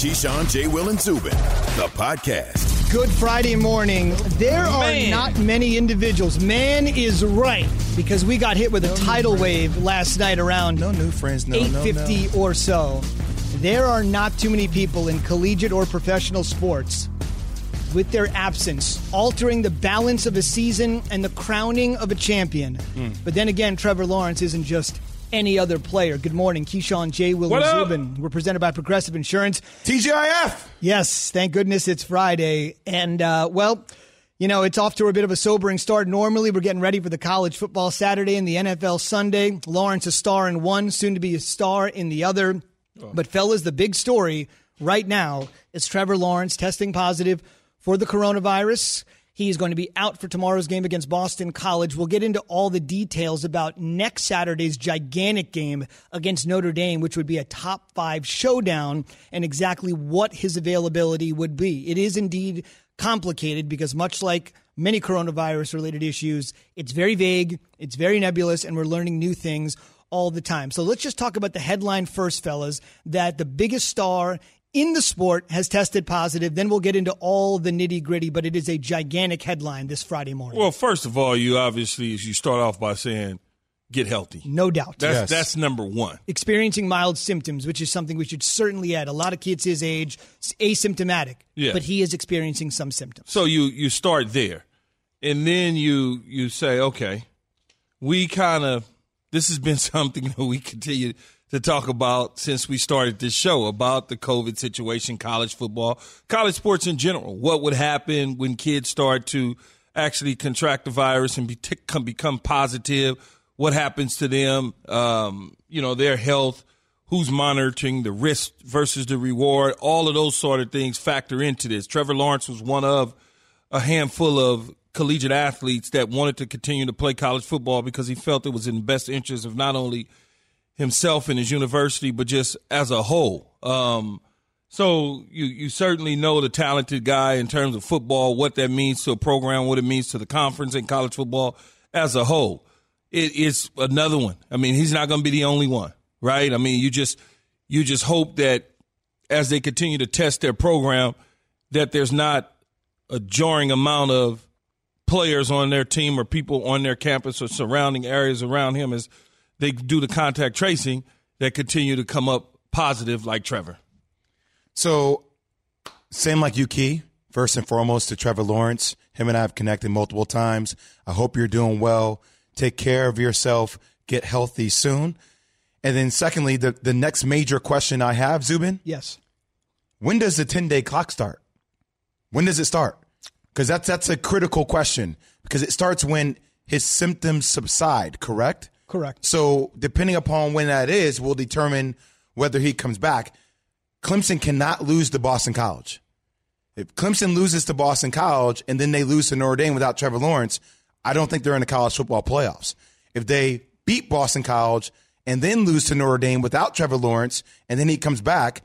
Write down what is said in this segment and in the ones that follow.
Keyshawn, J. Will, and Zubin, the podcast. Good Friday morning. There are not many individuals. Man is right because we got hit with a tidal wave last night around No new friends, no, no, 850 no. or so. There are not too many people in collegiate or professional sports with their absence altering the balance of a season and the crowning of a champion. Hmm. But then again, Trevor Lawrence isn't just any other player. Good morning, Keyshawn J. Will and? Zubin. We're presented by Progressive Insurance. TGIF. Yes, thank goodness it's Friday. And, uh, well, you know, it's off to a bit of a sobering start. Normally, we're getting ready for the college football Saturday and the NFL Sunday. Lawrence, a star in one, soon to be a star in the other. But, fellas, the big story right now is Trevor Lawrence testing positive for the coronavirus. He's going to be out for tomorrow's game against Boston College. We'll get into all the details about next Saturday's gigantic game against Notre Dame, which would be a top five showdown, and exactly what his availability would be. It is indeed complicated because, much like many coronavirus related issues, it's very vague, it's very nebulous, and we're learning new things all the time. So let's just talk about the headline first, fellas, that the biggest star in the sport has tested positive. Then we'll get into all the nitty gritty, but it is a gigantic headline this Friday morning. Well, first of all, you obviously as you start off by saying get healthy. no doubt. That's Yes. that's number one. Experiencing mild symptoms, which is something we should certainly add. A lot of kids his age, s- asymptomatic, Yes. but he is experiencing some symptoms. So you you start there, and then you you say, okay, we kind of this has been something that we continue to talk about since we started this show about the COVID situation, college football, college sports in general. What would happen when kids start to actually contract the virus and be, become positive? What happens to them? Um, you know, their health. Who's monitoring the risk versus the reward? All of those sort of things factor into this. Trevor Lawrence was one of a handful of collegiate athletes that wanted to continue to play college football because he felt it was in the best interest of not only himself and his university, but just as a whole. Um, so you you certainly know the talented guy in terms of football, what that means to a program, what it means to the conference and college football as a whole. It is another one. I mean, he's not going to be the only one, right? I mean, you just you just hope that as they continue to test their program, that there's not a jarring amount of players on their team or people on their campus or surrounding areas around him as they do the contact tracing that continue to come up positive like Trevor. So, same like you, Key. First and foremost to Trevor Lawrence. Him and I have connected multiple times. I hope you're doing well. Take care of yourself. Get healthy soon. And then, secondly, the, the next major question I have, Zubin, Yes. when does the 10 day clock start? When does it start? Because that's, that's a critical question because it starts when his symptoms subside, correct? Correct. So, depending upon when that is, will determine whether he comes back. Clemson cannot lose to Boston College. If Clemson loses to Boston College and then they lose to Notre Dame without Trevor Lawrence, I don't think they're in the college football playoffs. If they beat Boston College and then lose to Notre Dame without Trevor Lawrence and then he comes back,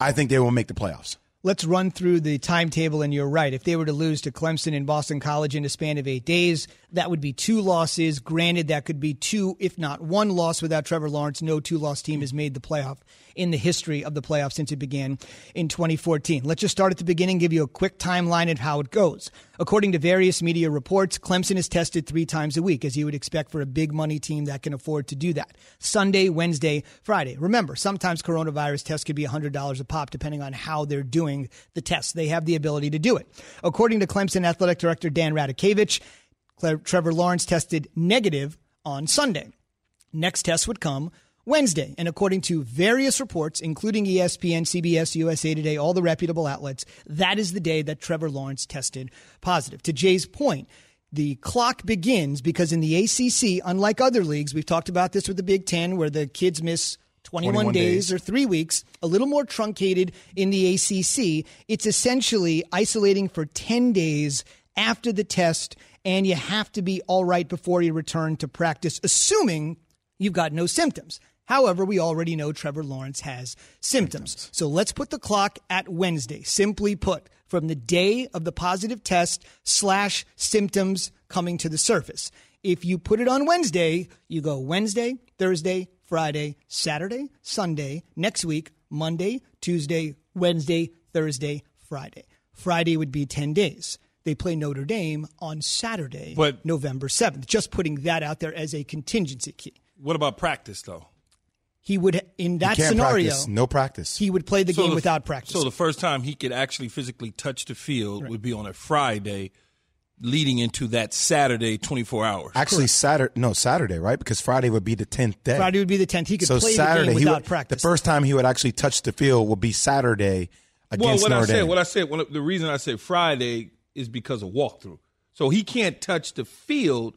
I think they will make the playoffs. Let's run through the timetable, and you're right. If they were to lose to Clemson and Boston College in a span of eight days, that would be two losses. Granted, that could be two, if not one loss without Trevor Lawrence. No two loss team has made the playoff in the history of the playoffs since it began in 2014. Let's just start at the beginning, give you a quick timeline of how it goes. According to various media reports, Clemson is tested three times a week, as you would expect for a big money team that can afford to do that. Sunday, Wednesday, Friday. Remember, sometimes coronavirus tests could be $100 a pop, depending on how they're doing the tests. They have the ability to do it. According to Clemson Athletic Director Dan Radakovich, Cle- Trevor Lawrence tested negative on Sunday. Next test would come Wednesday. And according to various reports, including ESPN, CBS, USA Today, all the reputable outlets, that is the day that Trevor Lawrence tested positive. To Jay's point, the clock begins because in the ACC, unlike other leagues, we've talked about this with the Big Ten, where the kids miss 21, 21 days, days. or three weeks, a little more truncated in the ACC. It's essentially isolating for 10 days after the test, and you have to be all right before you return to practice, assuming you've got no symptoms. However, we already know Trevor Lawrence has symptoms. So let's put the clock at Wednesday. Simply put, from the day of the positive test slash symptoms coming to the surface. If you put it on Wednesday, you go Wednesday, Thursday, Friday, Saturday, Sunday, next week, Monday, Tuesday, Wednesday, Thursday, Friday. Friday would be 10 days. They play Notre Dame on Saturday, But- November 7th. Just putting that out there as a contingency key. What about practice though? He would, in that scenario, practice. No practice. he would play the So game the- without practice. So the first time he could actually physically touch the field would be on a Friday, leading into that Saturday, twenty four hours. Actually, Saturday. No, Saturday, right? Because Friday would be the tenth day. Friday would be the 10th. He could so play Saturday, the game he without would, practice. the first time he would actually touch the field would be Saturday against Well, against what Notre I said, Dame. what I said, when, the reason I said Friday is because of walkthrough. So he can't touch the field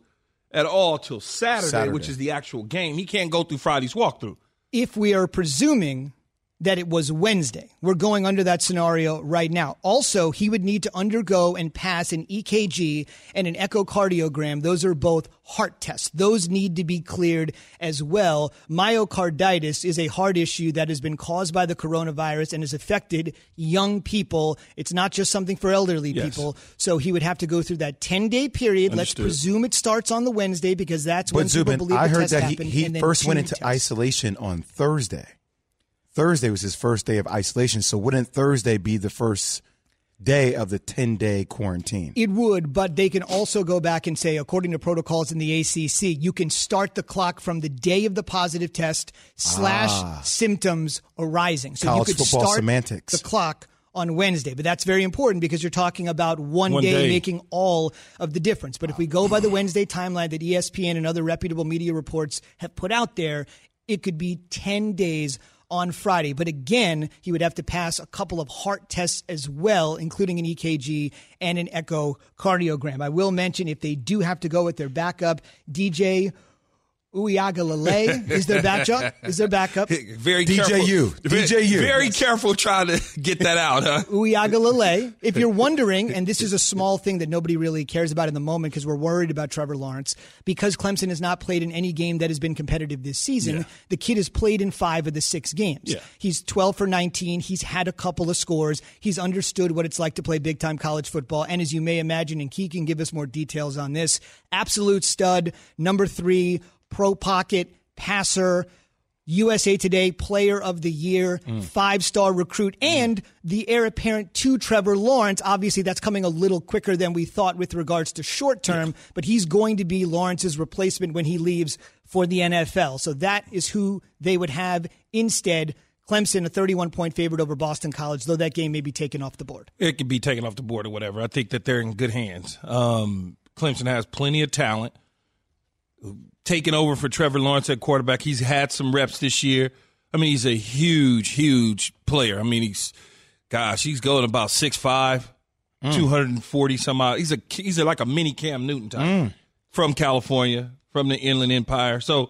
at all till Saturday, Saturday. which is the actual game. He can't go through Friday's walkthrough. If we are presuming that it was Wednesday. We're going under that scenario right now. Also, he would need to undergo and pass an EKG and an echocardiogram. Those are both heart tests. Those need to be cleared as well. Myocarditis is a heart issue that has been caused by the coronavirus and has affected young people. It's not just something for elderly Yes. people. So he would have to go through that 10 day period. Understood. Let's presume it starts on the Wednesday because that's when but people believe I the heard test that he, happened, he and then first went into tests. isolation on Thursday. Thursday was his first day of isolation. So wouldn't Thursday be the first day of the ten day quarantine? It would, but they can also go back and say, according to protocols in the ACC, you can start the clock from the day of the positive test slash symptoms arising. So Ah. College you could football start semantics. the clock on Wednesday, but that's very important because you're talking about one, One day, day. making all of the difference. But if we go by the Wednesday timeline that ESPN and other reputable media reports have put out there, it could be 10 days on Friday. But again, he would have to pass a couple of heart tests as well, including an EKG and an echocardiogram. I will mention if they do have to go with their backup, DJ Uiagalelei is their backup. Is their backup. Very DJU. careful. DJU. Very careful trying to get that out, huh? Uiagalelei. If you're wondering, and this is a small thing that nobody really cares about in the moment because we're worried about Trevor Lawrence, because Clemson has not played in any game that has been competitive this season, Yeah. the kid has played in five of the six games. Yeah. He's 12 for 19. He's had a couple of scores. He's understood what it's like to play big time college football. And as you may imagine, and Key can give us more details on this, absolute stud, number three, pro pocket, passer. USA Today Player of the Year, five star recruit, and the heir apparent to Trevor Lawrence. Obviously, that's coming a little quicker than we thought with regards to short term, but he's going to be Lawrence's replacement when he leaves for the NFL. So that is who they would have instead. Clemson, a 31 point favorite over Boston College, though that game may be taken off the board. it could be taken off the board or whatever. I think that they're in good hands. Um, Clemson has plenty of talent. Taking over for Trevor Lawrence at quarterback, he's had some reps this year. I mean, he's a huge, huge player. I mean, he's, gosh, he's going about 6'5", 240 some odd. He's a he's a, like a mini Cam Newton type from California, from the Inland Empire. So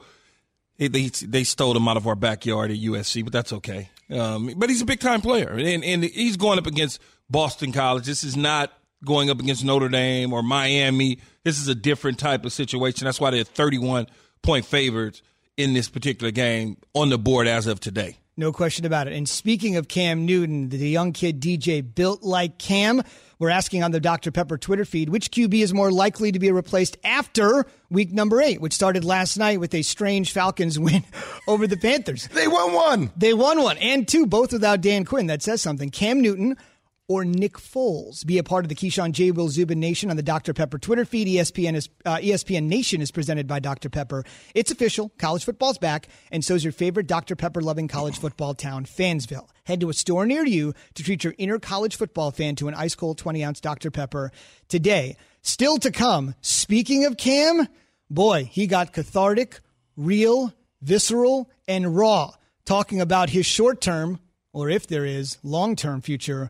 they, they they stole him out of our backyard at USC, but that's okay. Um, but he's a big time player, and and he's going up against Boston College. This is not going up against Notre Dame or Miami. This is a different type of situation. That's why they're 31 point favorites in this particular game on the board as of today. No question about it. And speaking of Cam Newton, the young kid DJ built like Cam, we're asking on the Dr. Pepper Twitter feed which QB is more likely to be replaced after week number eight, which started last night with a strange Falcons win over the Panthers. They won one. They won one and two, both without Dan Quinn. That says something. Cam Newton or Nick Foles. Be a part of the Keyshawn J. Will Zubin Nation on the Dr. Pepper Twitter feed. ESPN is uh, ESPN Nation is presented by Dr. Pepper. It's official. College football's back, and so is your favorite Dr. Pepper loving college football town, Fansville. Head to a store near you to treat your inner college football fan to an ice cold 20 ounce Dr. Pepper today. Still to come. Speaking of Cam, boy, he got cathartic, real, visceral, and raw, talking about his short term, or if there is, long term future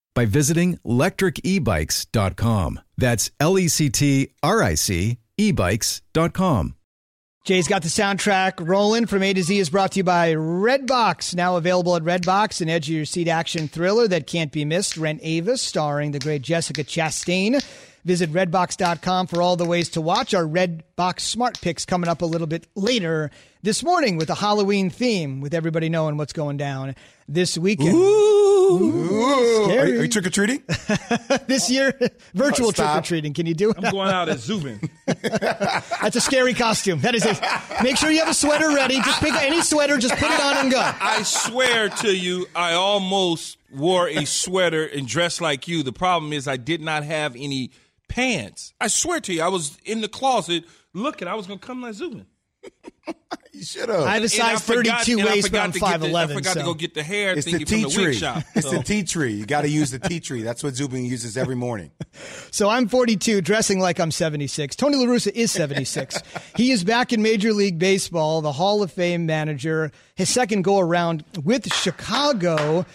by visiting lectricebikes.com. That's L E C T R I C ebikes.com. Jay's got the soundtrack rolling from A to Z is brought to you by Redbox. Now available at Redbox, an edge of your seat action thriller that can't be missed. Rent Ava, starring the great Jessica Chastain. Visit redbox.com for all the ways to watch our Redbox Smart Picks coming up a little bit later this morning with a Halloween theme, with everybody knowing what's going down this weekend. Ooh. Are, Scary. you- are you trick or treating? This year, virtual Oh, trick or treating. Can you do it? I'm going out as Zubin. That's a scary costume. That is it. Make sure you have a sweater ready. Just pick any sweater, just put it on and go. I swear to you, I almost wore a sweater and dressed like you. The problem is I did not have any pants. I swear to you, I was in the closet looking. I was going to come like Zubin. You should have. I have a size forgot- 32 and I waist, forgot I'm to get the- 5'11. I forgot to go get the hair It's the tea from the tree. wig shop. It's So- the tea tree. You got to use the tea tree. That's what Zubin uses every morning. So I'm 42, dressing like I'm 76. Tony La Russa is 76. he is back in Major League Baseball, the Hall of Fame manager. His second go around with Chicago.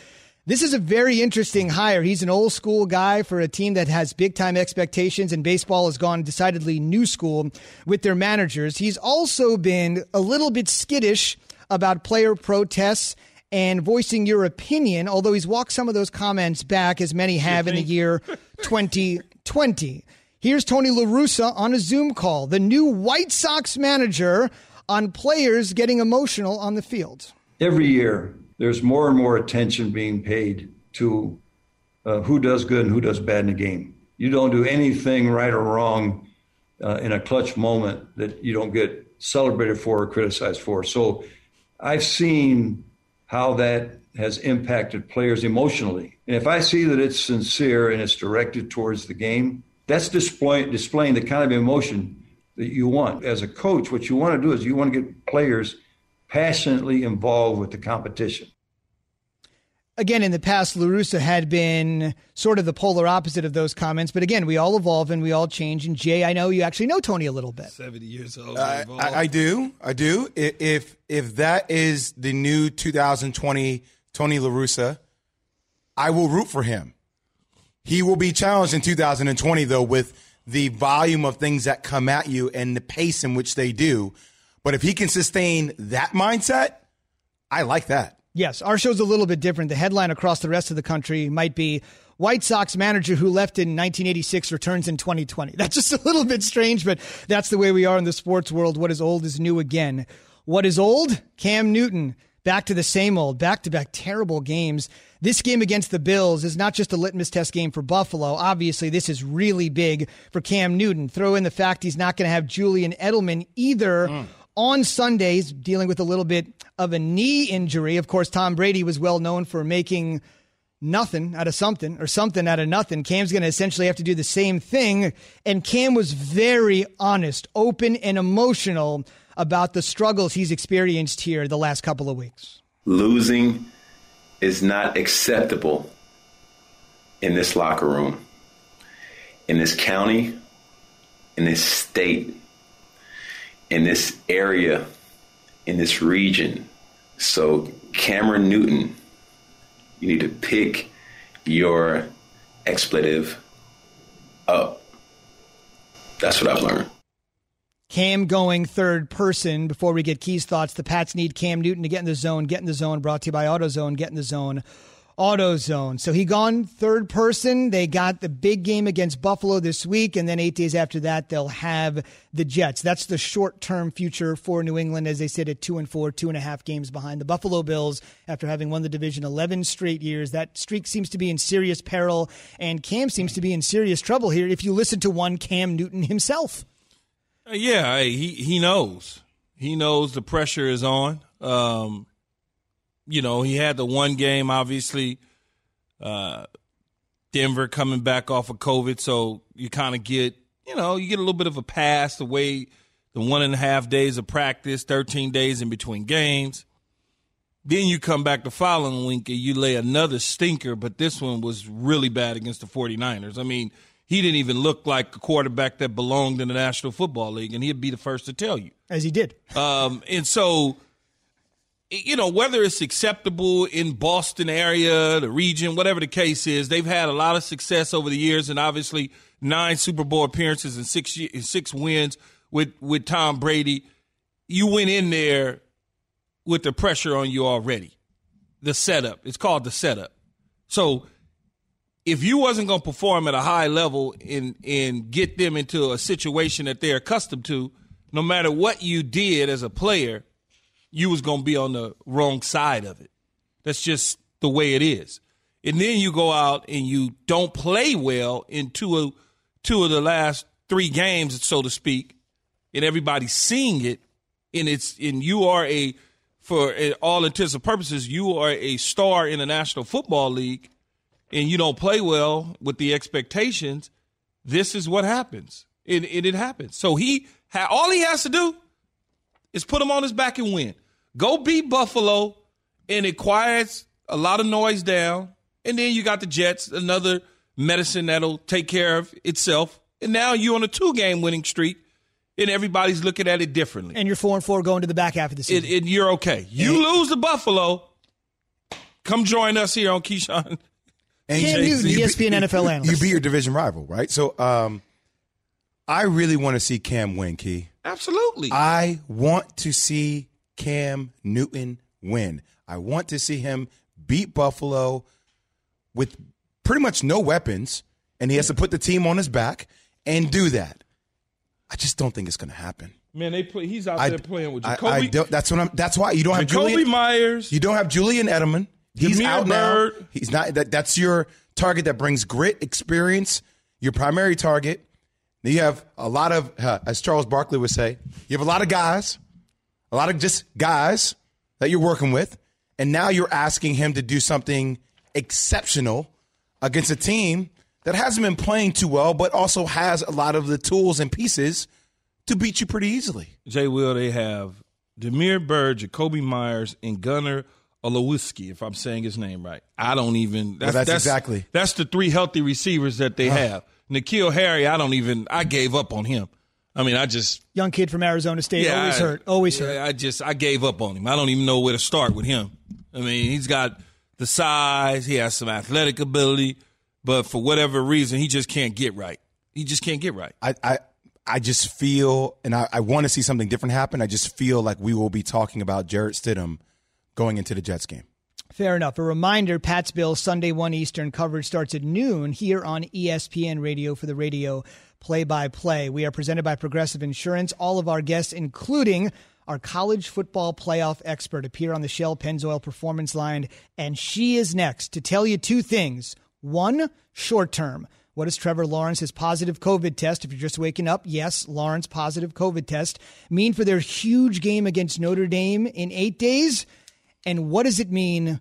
This is a very interesting hire. He's an old school guy for a team that has big time expectations, and baseball has gone decidedly new school with their managers. He's also been a little bit skittish about player protests and voicing your opinion, although he's walked some of those comments back, as many have in the year 2020. Here's Tony La Russa on a Zoom call, the new White Sox manager, on players getting emotional on the field. every year there's more and more attention being paid to uh, who does good and who does bad in the game. You don't do anything right or wrong uh, in a clutch moment that you don't get celebrated for or criticized for. So I've seen how that has impacted players emotionally. And if I see that it's sincere and it's directed towards the game, that's display, displaying the kind of emotion that you want. As a coach, what you want to do is you want to get players passionately involved with the competition. Again, in the past, LaRussa had been sort of the polar opposite of those comments. But again, we all evolve and we all change. And Jay, I know you actually know Tony a little bit. 70 years old. I. I, I do. I do. If if that is the new 2020 Tony La Russa, I will root for him. He will be challenged in 2020 though with the volume of things that come at you and the pace in which they do. But if he can sustain that mindset, I like that. Yes, our show's a little bit different. The headline across the rest of the country might be White Sox manager who left in 1986 returns in 2020. That's just a little bit strange, but that's the way we are in the sports world. What is old is new again. What is old? Cam Newton. Back to the same old, back to back terrible games. This game against the Bills is not just a litmus test game for Buffalo. Obviously, this is really big for Cam Newton. Throw in the fact he's not going to have Julian Edelman either mm. On Sundays, dealing with a little bit of a knee injury. Of course, Tom Brady was well known for making nothing out of something or something out of nothing. Cam's going to essentially have to do the same thing. And Cam was very honest, open, and emotional about the struggles he's experienced here the last couple of weeks. losing is not acceptable in this locker room, in this county, in this state, in this area, in this region. So, Cameron Newton, you need to pick your expletive up. That's what I've learned. Cam going third person before we get Key's thoughts. The Pats need Cam Newton to get in the zone. Get in the zone. Brought to you by AutoZone. Get in the zone. AutoZone. So he gone third person. They got the big game against Buffalo this week, and then eight days after that, they'll have the Jets. That's the short term future for New England as they sit at two and four, two and a half games behind the Buffalo Bills after having won the division 11 straight years. That streak seems to be in serious peril, and Cam seems to be in serious trouble here if you listen to one Cam Newton himself. Uh, Yeah, he he knows. He knows the pressure is on. Um, you know, he had the one game, obviously, uh, Denver coming back off of COVID, so you kind of get, you know, you get a little bit of a pass the way the one and a half days of practice, 13 days in between games. Then you come back the following week and you lay another stinker, but this one was really bad against the 49ers. I mean, he didn't even look like a quarterback that belonged in the National Football League, and he'd be the first to tell you. As he did. Um, and so, you know, whether it's acceptable in Boston area, the region, whatever the case is, they've had a lot of success over the years, and obviously nine Super Bowl appearances and six six wins with with Tom Brady. You went in there with the pressure on you already. The setup. It's called the setup. So if you wasn't going to perform at a high level and and get them into a situation that they're accustomed to, no matter what you did as a player, you was going to be on the wrong side of it. That's just the way it is. And then you go out and you don't play well in two of two of the last three games, so to speak, and everybody's seeing it, and it's and you are a for all intents and purposes, you are a star in the National Football League and you don't play well with the expectations, this is what happens. and, it, it happens. So he all he has to do is put him on his back and win. Go beat Buffalo, and it quiets a lot of noise down. And then you got the Jets, another medicine that'll take care of itself. And now you're on a two game winning streak and everybody's looking at it differently. And you're four and four going to the back half of the season. And, and you're okay. You and lose to Buffalo. Come join us here on Keyshawn. And Cam Newton, ESPN NFL analyst. You beat your division rival, right? So, um, I really want to see Cam win, Key. Absolutely. I want to see Cam Newton win. I want to see him beat Buffalo with pretty much no weapons, and he has to put the team on his back and do that. I just don't think it's going to happen. Man, they play. He's out I, there playing with Jakobi. I, I that's what I'm. That's why you don't have Jakobi Julian Meyers. You don't have Julian Edelman. He's Damiere out Byrd. now. He's not. That, that's your target that brings grit, experience. Your primary target. You have a lot of, uh, as Charles Barkley would say, you have a lot of guys, a lot of just guys that you're working with, and now you're asking him to do something exceptional against a team that hasn't been playing too well, but also has a lot of the tools and pieces to beat you pretty easily. Jay Will, they have Damiere Byrd, Jakobi Meyers, and Gunnar Olszewski, if I'm saying his name right. I don't even. That's, well, that's, that's, exactly. That's the three healthy receivers that they have. N'Keal Harry, I don't even. I gave up on him. I mean, I just young kid from Arizona State, yeah, always I, hurt, always yeah, hurt. I just I gave up on him. I don't even know where to start with him. I mean, he's got the size, he has some athletic ability, but for whatever reason, he just can't get right. He just can't get right. I I, I just feel, and I, I want to see something different happen. I just feel like we will be talking about Jarrett Stidham going into the Jets game. Fair enough. A reminder Pat's Bill Sunday 1 Eastern coverage starts at noon here on ESPN Radio for the radio play by play. We are presented by Progressive Insurance. All of our guests, including our college football playoff expert, appear on the Shell Pennzoil Performance Line, and she is next to tell you two things one, short term. What does Trevor Lawrence's positive COVID test, if you're just waking up, yes, Lawrence positive COVID test, mean for their huge game against Notre Dame in eight days? And what does it mean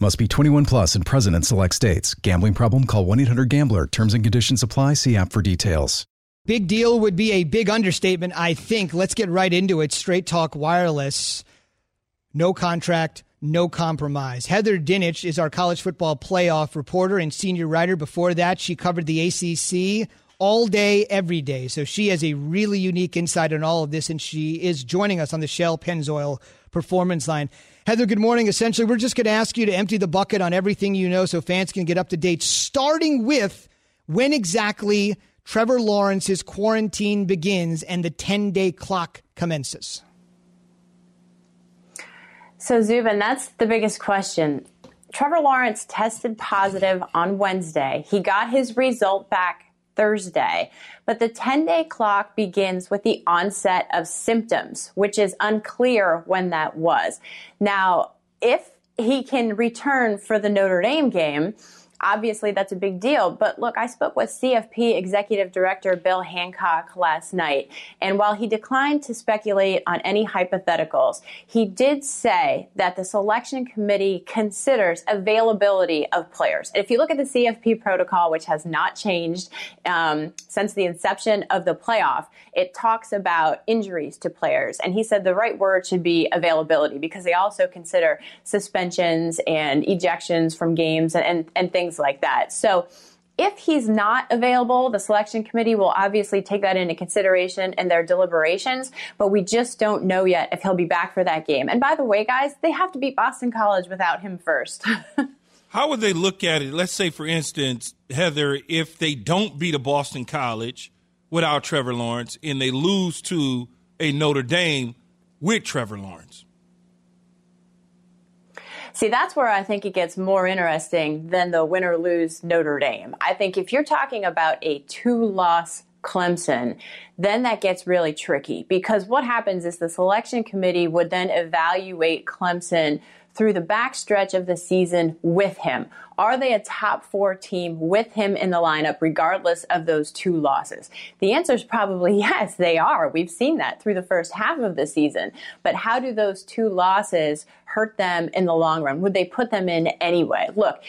Must be 21 plus and present in select states. Gambling problem? Call 1 800 Gambler. Terms and conditions apply. See app for details. Big deal would be a big understatement, I think. Let's get right into it. Straight Talk Wireless. No contract, no compromise. Heather Dinich is our college football playoff reporter and senior writer. Before that, she covered the ACC all day, every day. So she has a really unique insight on all of this, and she is joining us on the Shell Pennzoil Performance Line. Heather, good morning. Essentially, we're just going to ask you to empty the bucket on everything you know so fans can get up to date, starting with when exactly Trevor Lawrence's quarantine begins and the 10 day clock commences. So, Zubin, that's the biggest question. Trevor Lawrence tested positive on Wednesday. He got his result back Thursday, but the 10 day clock begins with the onset of symptoms, which is unclear when that was. Now, if he can return for the Notre Dame game, obviously that's a big deal. But look, I spoke with CFP Executive Director Bill Hancock last night, and while he declined to speculate on any hypotheticals, he did say that the selection committee considers availability of players. And if you look at the CFP protocol, which has not changed um, since the inception of the playoff, it talks about injuries to players. And he said the right word should be availability because they also consider suspensions and ejections from games and, and, and things like that. So if he's not available, the selection committee will obviously take that into consideration in their deliberations, but we just don't know yet if he'll be back for that game. And by the way, guys, they have to beat Boston College without him first. How would they look at it? Let's say, for instance, Heather, if they don't beat a Boston College without Trevor Lawrence and they lose to a Notre Dame with Trevor Lawrence. See, that's where I think it gets more interesting than the win or lose Notre Dame. I think if you're talking about a two loss Clemson, then that gets really tricky because what happens is the selection committee would then evaluate Clemson through the backstretch of the season with him. Are they a top four team with him in the lineup, regardless of those two losses? The answer is probably yes, they are. We've seen that through the first half of the season. But how do those two losses hurt them in the long run? Would they put them in anyway? Look,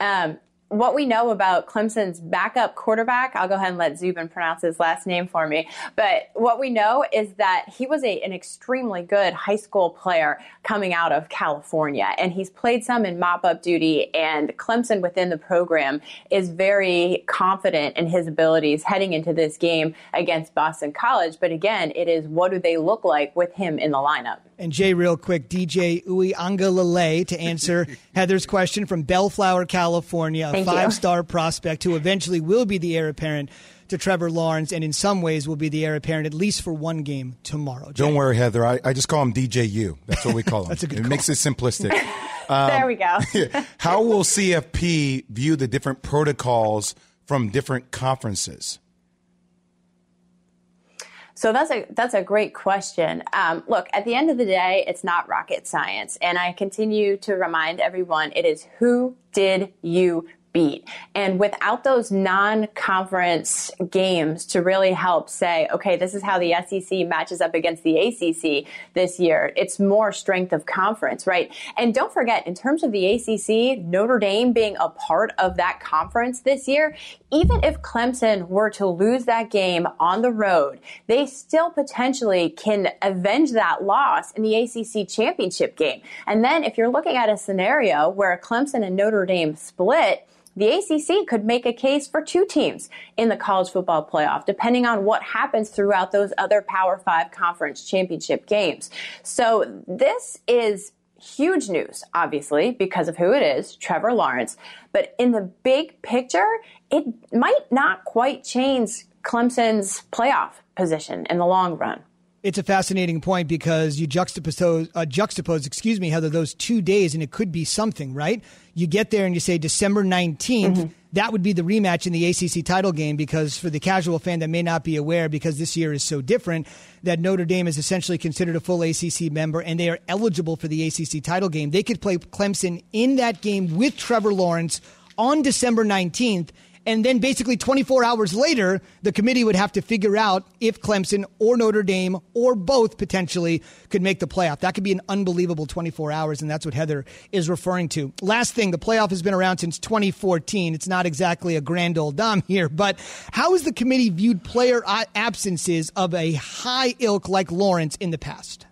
um, what we know about Clemson's backup quarterback, I'll go ahead and let Zubin pronounce his last name for me. But what we know is that he was a, an extremely good high school player coming out of California, and he's played some in mop up duty. And Clemson within the program is very confident in his abilities heading into this game against Boston College. But again, it is what do they look like with him in the lineup? And Jay, real quick, DJ Uiagalelei to answer Heather's question from Bellflower, California, a Thank five-star prospect who eventually will be the heir apparent to Trevor Lawrence, and in some ways will be the heir apparent at least for one game tomorrow. Jay. Don't worry, Heather. I, I just call him DJU. That's what we call him. That's a good It call. makes it simplistic. there we go. How will CFP view the different protocols from different conferences? So that's a that's a great question. Um, look, at the end of the day, it's not rocket science, and I continue to remind everyone it is who did you beat. And without those non-conference games to really help say, okay, this is how the SEC matches up against the ACC this year, it's more strength of conference, right? And don't forget, in terms of the ACC, Notre Dame being a part of that conference this year, even if Clemson were to lose that game on the road, they still potentially can avenge that loss in the ACC championship game. And then if you're looking at a scenario where Clemson and Notre Dame split, the ACC could make a case for two teams in the college football playoff, depending on what happens throughout those other Power Five conference championship games. So this is huge news, obviously, because of who it is, Trevor Lawrence. But in the big picture, it might not quite change Clemson's playoff position in the long run. It's a fascinating point because you juxtapose, uh, juxtapose, excuse me, Heather, those two days, and it could be something, right? You get there and you say December 19th, that would be the rematch in the ACC title game because for the casual fan that may not be aware, because this year is so different, that Notre Dame is essentially considered a full ACC member and they are eligible for the ACC title game. They could play Clemson in that game with Trevor Lawrence on December 19th and then basically 24 hours later, the committee would have to figure out if Clemson or Notre Dame or both potentially could make the playoff. That could be an unbelievable 24 hours, and that's what Heather is referring to. Last thing, the playoff has been around since 2014. It's not exactly a grand old dame here, but how has the committee viewed player uh, absences of a high ilk like Lawrence in the past?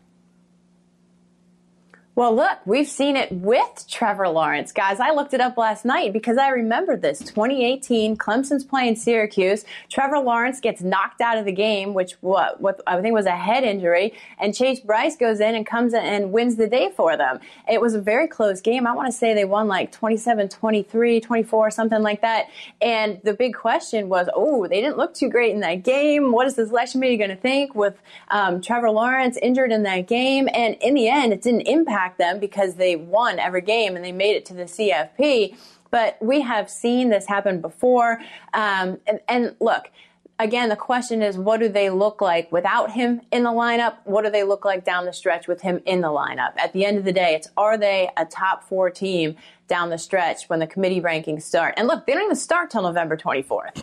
Well, look, we've seen it with Trevor Lawrence. Guys, I looked it up last night because I remember this. 2018, Clemson's playing Syracuse. Trevor Lawrence gets knocked out of the game, which what, what I think was a head injury, and Chase Brice goes in and comes in and wins the day for them. It was a very close game. I want to say they won like 27, 23, 24, something like that. And the big question was, oh, they didn't look too great in that game. What is the selection committee going to think with um, Trevor Lawrence injured in that game? And in the end, it didn't impact impact them because they won every game and they made it to the CFP. But we have seen this happen before. Um, and, and look, again, the question is what do they look like without him in the lineup? What do they look like down the stretch with him in the lineup? At the end of the day, it's are they a top four team down the stretch when the committee rankings start? And look, they don't even start till November 24th.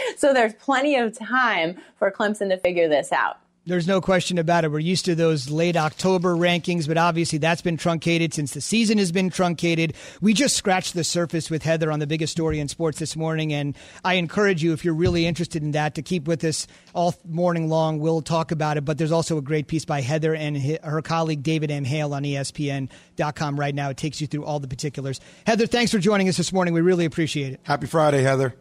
so there's plenty of time for Clemson to figure this out. There's no question about it. We're used to those late October rankings, but obviously that's been truncated since the season has been truncated. We just scratched the surface with Heather on the biggest story in sports this morning, and I encourage you, if you're really interested in that, to keep with us all morning long. We'll talk about it, but there's also a great piece by Heather and her colleague David M. Hale on ESPN.com right now. It takes you through all the particulars. Heather, thanks for joining us this morning. We really appreciate it. Happy Friday, Heather.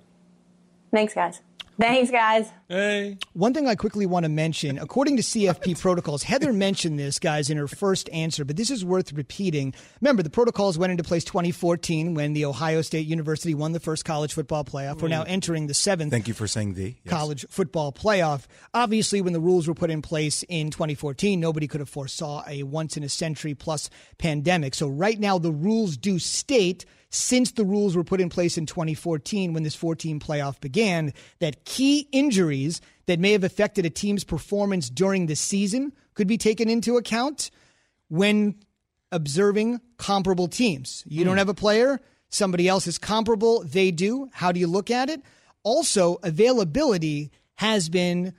Thanks, guys. Thanks, guys. Hey. One thing I quickly want to mention, according to CFP protocols, Heather mentioned this, guys, in her first answer, but this is worth repeating. Remember, the protocols went into place 2014 when the Ohio State University won the first college football playoff. We're now mm. entering the seventh. Thank you for saying the yes. college football playoff. Obviously, when the rules were put in place in 2014, nobody could have foresaw a once in a century plus pandemic. So right now, the rules do state since the rules were put in place in 2014 when this 14 playoff began that key injuries that may have affected a team's performance during the season could be taken into account when observing comparable teams. You mm. don't hmm. have a player, somebody else is comparable, they do. How do you look at it? Also, availability has been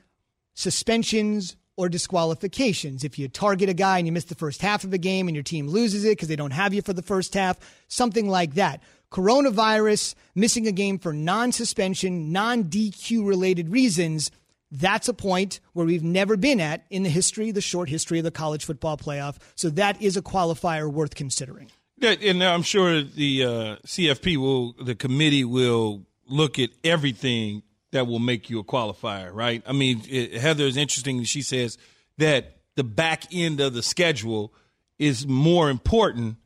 suspensions, or disqualifications. If you target a guy and you miss the first half of a game and your team loses it because they don't have you for the first half, something like that. Coronavirus, missing a game for non suspension, non DQ related reasons, that's a point where we've never been at in the history, the short history of the college football playoff. So that is a qualifier worth considering. Yeah, and I'm sure the uh, CFP will, the committee will look at everything that will make you a qualifier, right? I mean, it, Heather is interesting. She says that the back end of the schedule is more important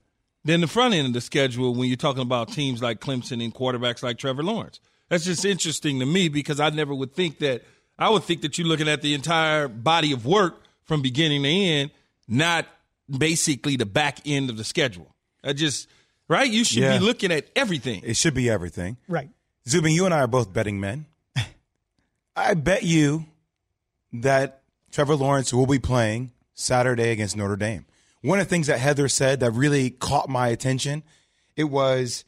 than the front end of the schedule when you're talking about teams like Clemson and quarterbacks like Trevor Lawrence. That's just interesting to me because I never would think that. I would think that you're looking at the entire body of work from beginning to end, not basically the back end of the schedule. I just right. You should yeah. be looking at everything. It should be everything. Right. Zubin, you and I are both betting men. I bet you that Trevor Lawrence will be playing Saturday against Notre Dame. One of the things that Heather said that really caught my attention, it was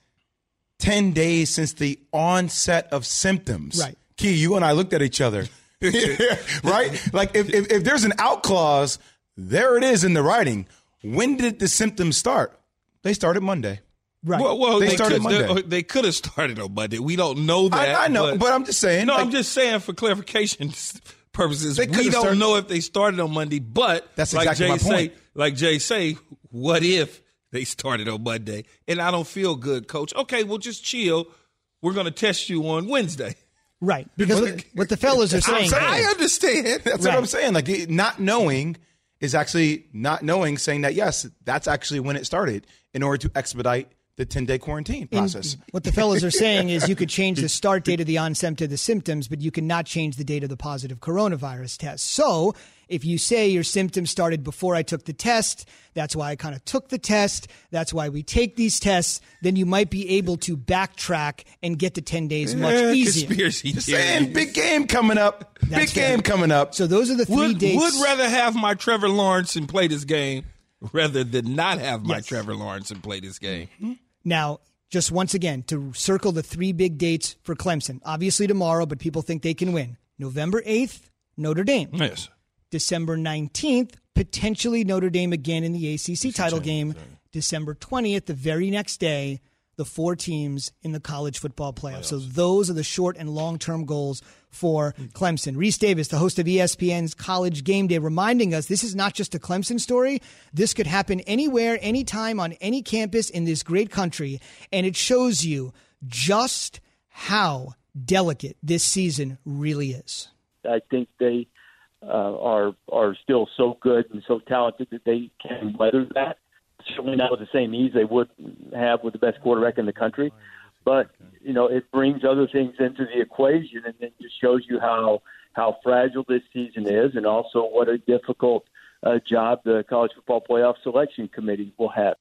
10 days since the onset of symptoms. Right. Key, you and I looked at each other. right? Like if, if, if there's an out clause, there it is in the writing. When did the symptoms start? They started Monday. Right. Well, well they, they, started could, Monday. They, they, could have started on Monday. We don't know that. I, I know, but, but, I'm just saying. No, like, I'm just saying for clarification purposes. We don't started, know if they started on Monday, but that's like exactly Jay my point. Say, like Jay say, what if they started on Monday? And I don't feel good, Coach. Okay, well, just chill. We're going to test you on Wednesday. Right, because what, what the fellas are saying. saying I understand. That's right. what I'm saying. Like not knowing is actually not knowing, saying that yes, that's actually when it started in order to expedite the 10 day quarantine process. And what the fellows are saying is you could change the start date of the onset of the symptoms, but you cannot change the date of the positive coronavirus test. So If you say your symptoms started before I took the test, that's why I kind of took the test, that's why we take these tests, then you might be able to backtrack and get the 10 days much Eh, easier. Conspiracy Just saying, big game coming up. That's big game coming up. So those are the three Would, dates. would rather have my Trevor Lawrence and play this game rather than not have my Yes. Trevor Lawrence and play this game. Now, just once again, to circle the three big dates for Clemson. Obviously tomorrow, but people think they can win. November 8th, Notre Dame. Yes. December 19th, potentially Notre Dame again in the ACC title game. December 20th, the very next day, the four teams in the college football playoff. So those are the short and long term goals for Clemson. Rece Davis, the host of ESPN's College Game Day, reminding us this is not just a Clemson story. This could happen anywhere, anytime, on any campus in this great country. And it shows you just how delicate this season really is. I think they uh, are are still so good and so talented that they can weather that. Certainly not with the same ease they would have with the best quarterback in the country, but you know it brings other things into the equation, and it just shows you how how fragile this season is, and also what a difficult uh, job the college football playoff selection committee will have.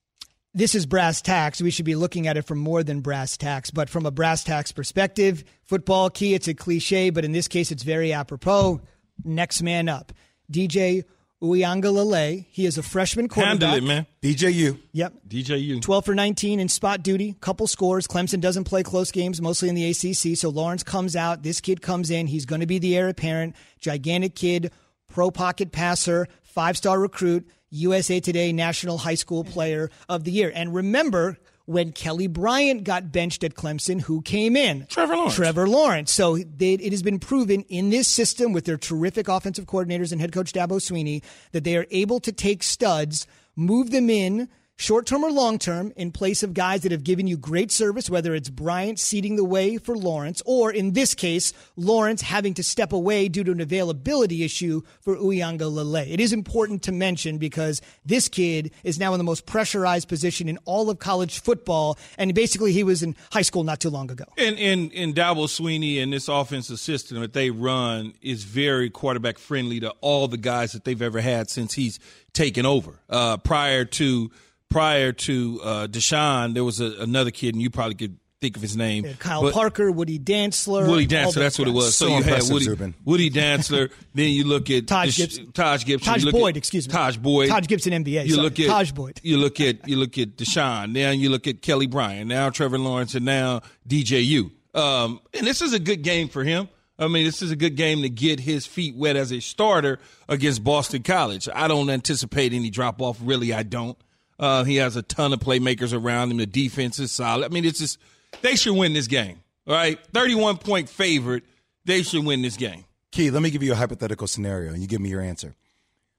this is brass tacks. We should be looking at it from more than brass tacks, but from a brass tacks perspective, football key, it's a cliche, but in this case, it's very apropos. Next man up, DJ Uiagalelei. He is a freshman quarterback. Handle it, man. DJU. Yep. DJU. 12 for 19 in spot duty, couple scores. Clemson doesn't play close games, mostly in the ACC. So Lawrence comes out. This kid comes in. He's going to be the heir apparent. Gigantic kid, pro pocket passer, five star recruit, USA Today National High School Player of the Year. And remember, when Kelly Bryant got benched at Clemson, who came in? Trevor Lawrence. Trevor Lawrence. So they, it has been proven in this system with their terrific offensive coordinators and head coach Dabo Swinney that they are able to take studs, move them in short term or long term in place of guys that have given you great service, whether it's Bryant seeding the way for Lawrence, or in this case, Lawrence having to step away due to an availability issue for Uiagalelei. It is important to mention because this kid is now in the most pressurized position in all of college football, and basically he was in high school not too long ago. And and and Dabo Swinney and this offensive system that they run is very quarterback friendly to all the guys that they've ever had since he's taken over. Uh, prior to prior to uh, Deshaun, there was a, another kid, and you probably could think of his name. Kyle But- Parker, Woody Dantzler. Woody all Dantzler, those that's what it was. So, So you had Woody, Zubin. Woody Dantzler. then you look at Taj Dish- Gibson. Taj Gibson. Taj you look Boyd, at excuse me. Tajh Boyd. Taj Gibson, NBA, You sorry. look at Tajh Boyd. You look at you look at Deshaun. Now you look at Kelly Bryant. Now Trevor Lawrence, and now DJU. Um, and this is a good game for him. I mean, this is a good game to get his feet wet as a starter against Boston College. I don't anticipate any drop off. Really, I don't. Uh, he has a ton of playmakers around him. The defense is solid. I mean, it's just they should win this game. All right, thirty-one point favorite. They should win this game. Key, let me give you a hypothetical scenario and you give me your answer.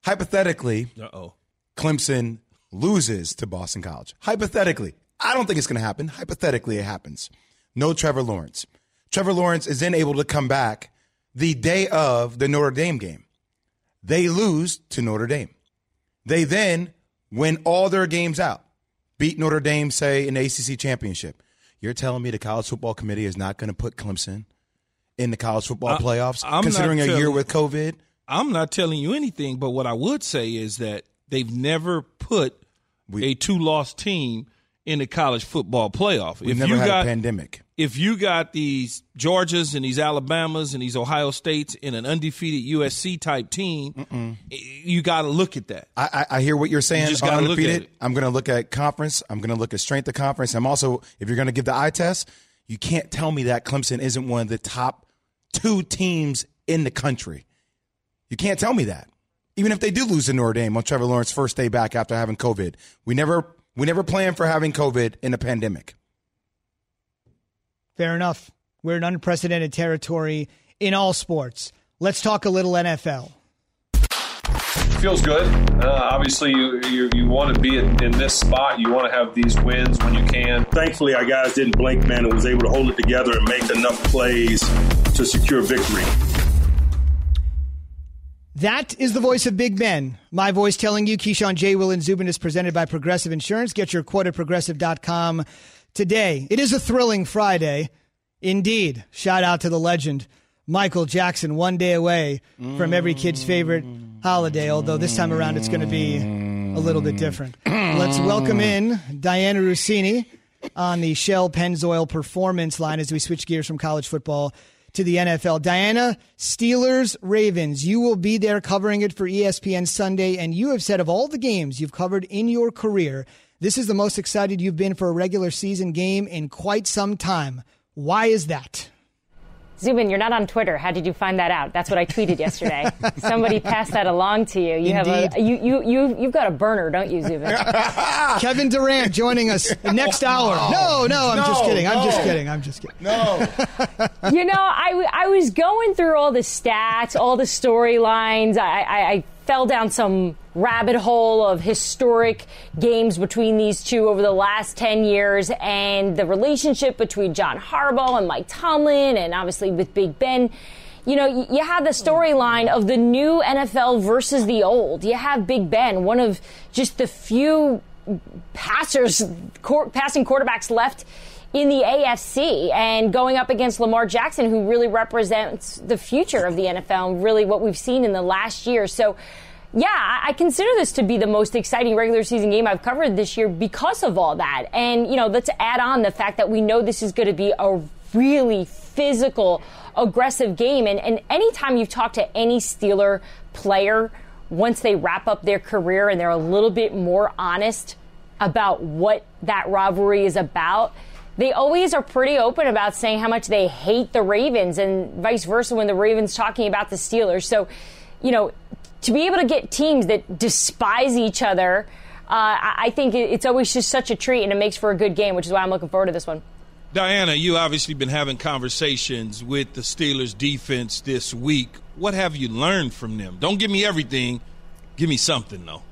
Hypothetically, oh. Clemson loses to Boston College. Hypothetically, I don't think it's going to happen. Hypothetically, it happens. No Trevor Lawrence. Trevor Lawrence is then able to come back the day of the Notre Dame game. They lose to Notre Dame. They then win all their games out, beat Notre Dame, say, in the ACC championship. You're telling me the college football committee is not going to put Clemson in the college football I- playoffs, I'm considering a year with COVID? I'm not telling you anything, but what I would say is that they've never put a two loss team in the college football playoff. We've if never you had got a pandemic. if you got these Georgias and these Alabamas and these Ohio States in an undefeated USC type team, you got to look at that. I, I I hear what you're saying. You just gotta look at it. I'm going to look at conference. I'm going to look at strength of conference. I'm also, if you're going to give the eye test, you can't tell me that Clemson isn't one of the top two teams in the country. You can't tell me that. Even if they do lose to Notre Dame on Trevor Lawrence's first day back after having COVID, we never we never planned for having COVID in a pandemic. Fair enough. We're in unprecedented territory in all sports. Let's talk a little NFL. feels good. Uh, obviously, you, you you want to be in, in this spot. You want to have these wins when you can. Thankfully, our guys didn't blink, man, and was able to hold it together and make enough plays to secure victory. That is the voice of Big Ben. My voice telling you Keyshawn J. Will and Zubin is presented by Progressive Insurance. Get your quote at progressive.com today. It is a thrilling Friday. Indeed. Shout out to the legend, Michael Jackson, one day away from every kid's favorite holiday, although this time around it's going to be a little bit different. Let's welcome in Dianna Russini on the Shell Pennzoil Performance line as we switch gears from college football to the NFL. Dianna, Steelers, Ravens, you will be there covering it for ESPN Sunday, and you have said of all the games you've covered in your career, this is the most excited you've been for a regular season game in quite some time. Why is that? Zubin, you're not on Twitter. How did you find that out? That's what I tweeted yesterday. Somebody passed that along to you. You have a you you you you've got a burner, don't you, Zubin? Kevin Durant joining us next hour. No, no, I'm just No, kidding. I'm just kidding. I'm just kidding. No. you know, I I was going through all the stats, all the storylines. I, I, I fell down some rabbit hole of historic games between these two over the last 10 years and the relationship between John Harbaugh and Mike Tomlin and obviously with Big Ben. You know, you have the storyline of the new NFL versus the old. You have Big Ben, one of just the few passers, passing quarterbacks left in the AFC and going up against Lamar Jackson, who really represents the future of the NFL and really what we've seen in the last year. So, yeah, I consider this to be the most exciting regular season game I've covered this year because of all that. And, you know, let's add on the fact that we know this is going to be a really physical, aggressive game. And, and anytime you've talked to any Steeler player, once they wrap up their career and they're a little bit more honest about what that rivalry is about, they always are pretty open about saying how much they hate the Ravens and vice versa when the Ravens talking about the Steelers. So, you know, to be able to get teams that despise each other, uh, I think it's always just such a treat and it makes for a good game, which is why I'm looking forward to this one. Dianna, you obviously been having conversations with the Steelers defense this week. What have you learned from them? Don't give me everything. Give me something though.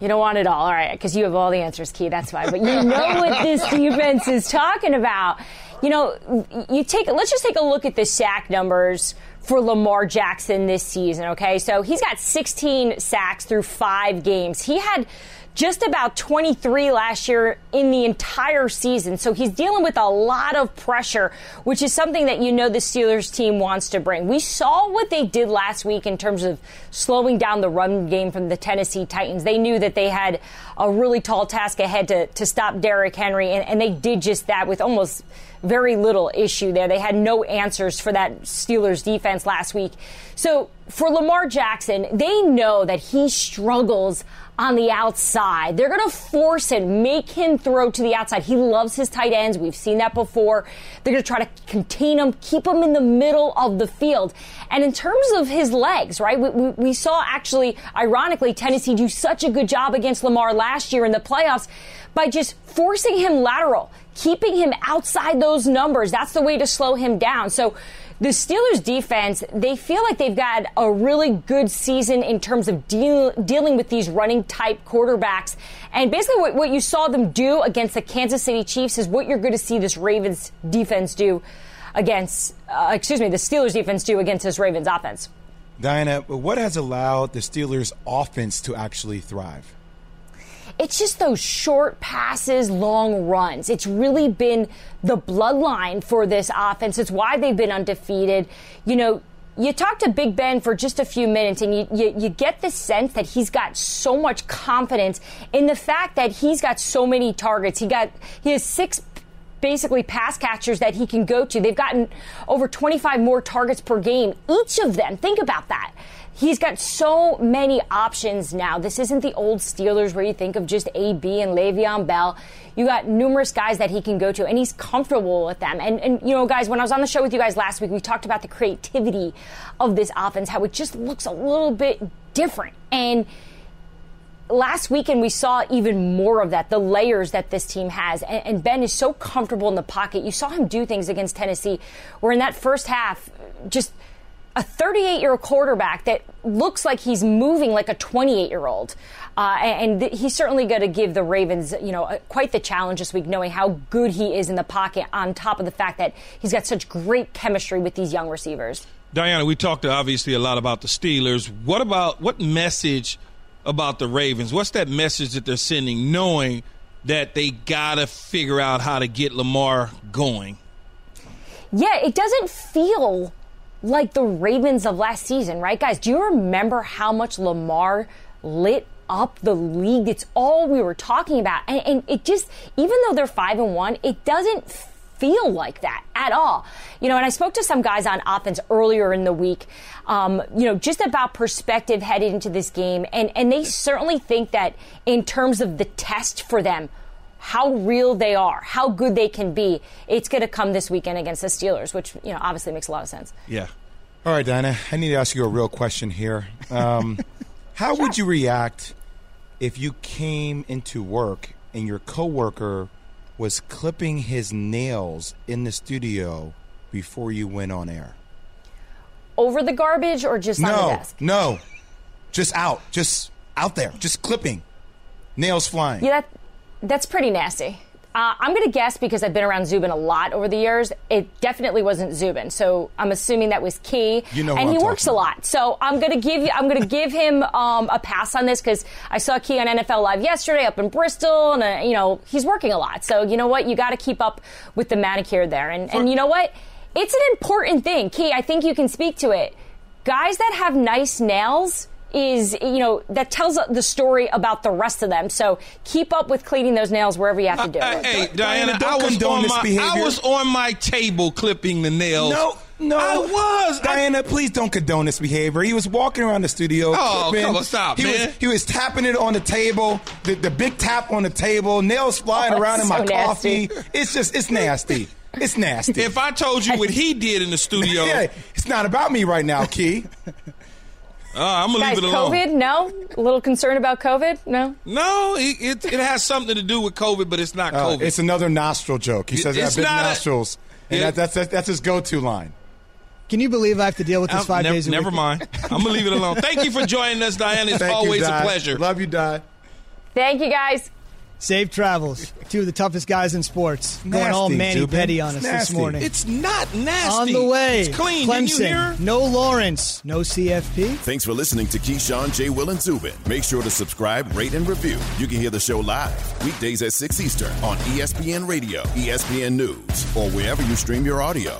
You don't want it all, all right? Because you have all the answers, Key. That's fine. But you know what this defense is talking about. You know, you take. Let's just take a look at the sack numbers for Lamar Jackson this season. Okay, so he's got 16 sacks through five games. He had just about 23 last year in the entire season. So he's dealing with a lot of pressure, which is something that you know the Steelers team wants to bring. We saw what they did last week in terms of slowing down the run game from the Tennessee Titans. They knew that they had a really tall task ahead to, to stop Derrick Henry, and, and they did just that with almost very little issue there. They had no answers for that Steelers defense last week. So for Lamar Jackson, they know that he struggles on the outside. They're going to force him, make him throw to the outside. He loves his tight ends. We've seen that before. They're going to try to contain him, keep him in the middle of the field. And in terms of his legs, right, we, we, we saw actually, ironically, Tennessee do such a good job against Lamar last year in the playoffs by just forcing him lateral, keeping him outside those numbers. That's the way to slow him down. So the Steelers defense, they feel like they've got a really good season in terms of deal, dealing with these running type quarterbacks. And basically, what, what you saw them do against the Kansas City Chiefs is what you're going to see this Ravens defense do against, uh, excuse me, the Steelers defense do against this Ravens offense. Dianna, what has allowed the Steelers' offense to actually thrive? It's just those short passes, long runs. It's really been the bloodline for this offense. It's why they've been undefeated. You know, you talk to Big Ben for just a few minutes and you, you, you get the sense that he's got so much confidence in the fact that he's got so many targets. He got, he has six basically pass catchers that he can go to. They've gotten over 25 more targets per game, each of them. Think about that. He's got so many options now. This isn't the old Steelers where you think of just AB and Le'Veon Bell. You got numerous guys that he can go to, and he's comfortable with them. And, and, you know, guys, when I was on the show with you guys last week, we talked about the creativity of this offense, how it just looks a little bit different. And last weekend we saw even more of that, the layers that this team has. And, and, Ben is so comfortable in the pocket. You saw him do things against Tennessee where in that first half, just a 38 year old quarterback that looks like he's moving like a 28 year old. Uh, and th- he's certainly going to give the Ravens, you know, quite the challenge this week, knowing how good he is in the pocket, on top of the fact that he's got such great chemistry with these young receivers. Dianna, we talked obviously a lot about the Steelers. What about what message about the Ravens? What's that message that they're sending, knowing that they got to figure out how to get Lamar going? Yeah, it doesn't feel like the Ravens of last season, right, guys? Do you remember how much Lamar lit up the league? It's all we were talking about. And, and it just, even though they're five and one, it doesn't feel like that at all. You know, and I spoke to some guys on offense earlier in the week, um, you know, just about perspective headed into this game. And, and they certainly think that in terms of the test for them, how real they are, how good they can be, it's going to come this weekend against the Steelers, which, you know, obviously makes a lot of sense. Yeah. All right, Dinah, I need to ask you a real question here. Um, how would you react if you came into work and your coworker was clipping his nails in the studio before you went on air? Over the garbage or just on the No, desk? no, just out, just out there, just clipping, nails flying. Yeah, that, that's pretty nasty. Uh, I'm going to guess because I've been around Zubin a lot over the years. It definitely wasn't Zubin, so I'm assuming that was Key. You know and I'm he works a lot, so I'm going to give you, I'm going to give him um, a pass on this because I saw Key on NFL Live yesterday up in Bristol, and uh, you know he's working a lot. So you know what, you got to keep up with the manicure there, and and you know what, it's an important thing. Key, I think you can speak to it. Guys that have nice nails is you know that tells the story about the rest of them. So keep up with cleaning those nails wherever you have to do Uh, it. hey, Dianna, don't I was condone on this my I was on my table clipping the nails. No, no, I was. Dianna, please don't condone this behavior. He was walking around the studio. Oh, clipping. come on, stop, he man. Was, he was tapping it on the table, the, the big tap on the table, nails flying Oh, around in my nasty. coffee. It's just, it's nasty. It's nasty. If I told you what he did in the studio, yeah, it's not about me right now, Key. uh, I'm gonna Guys, leave it alone. COVID? No, a little concerned about COVID? No. No, it, it it has something to do with COVID, but it's not Uh, COVID. it's another nostril joke. He says I have It's big not a- nostrils, and Yeah. that, that's, that's that's his go-to line. Can you believe I have to deal with this I'm- five nev- days a never week? mind. I'm gonna leave it alone. Thank you for joining us, Dianna. It's Thank you, always a pleasure. Love you, Di. Thank you, guys. Safe travels. Two of the toughest guys in sports. Going all Manny Zubin. Petty on us It's this morning. It's not nasty. on the way. It's clean. Clemson. Didn't you hear? No Lawrence. No CFP. Thanks for listening to Keyshawn, J. Will, and Zubin. Make sure to subscribe, rate, and review. You can hear the show live weekdays at 6 Eastern on ESPN Radio, ESPN News, or wherever you stream your audio.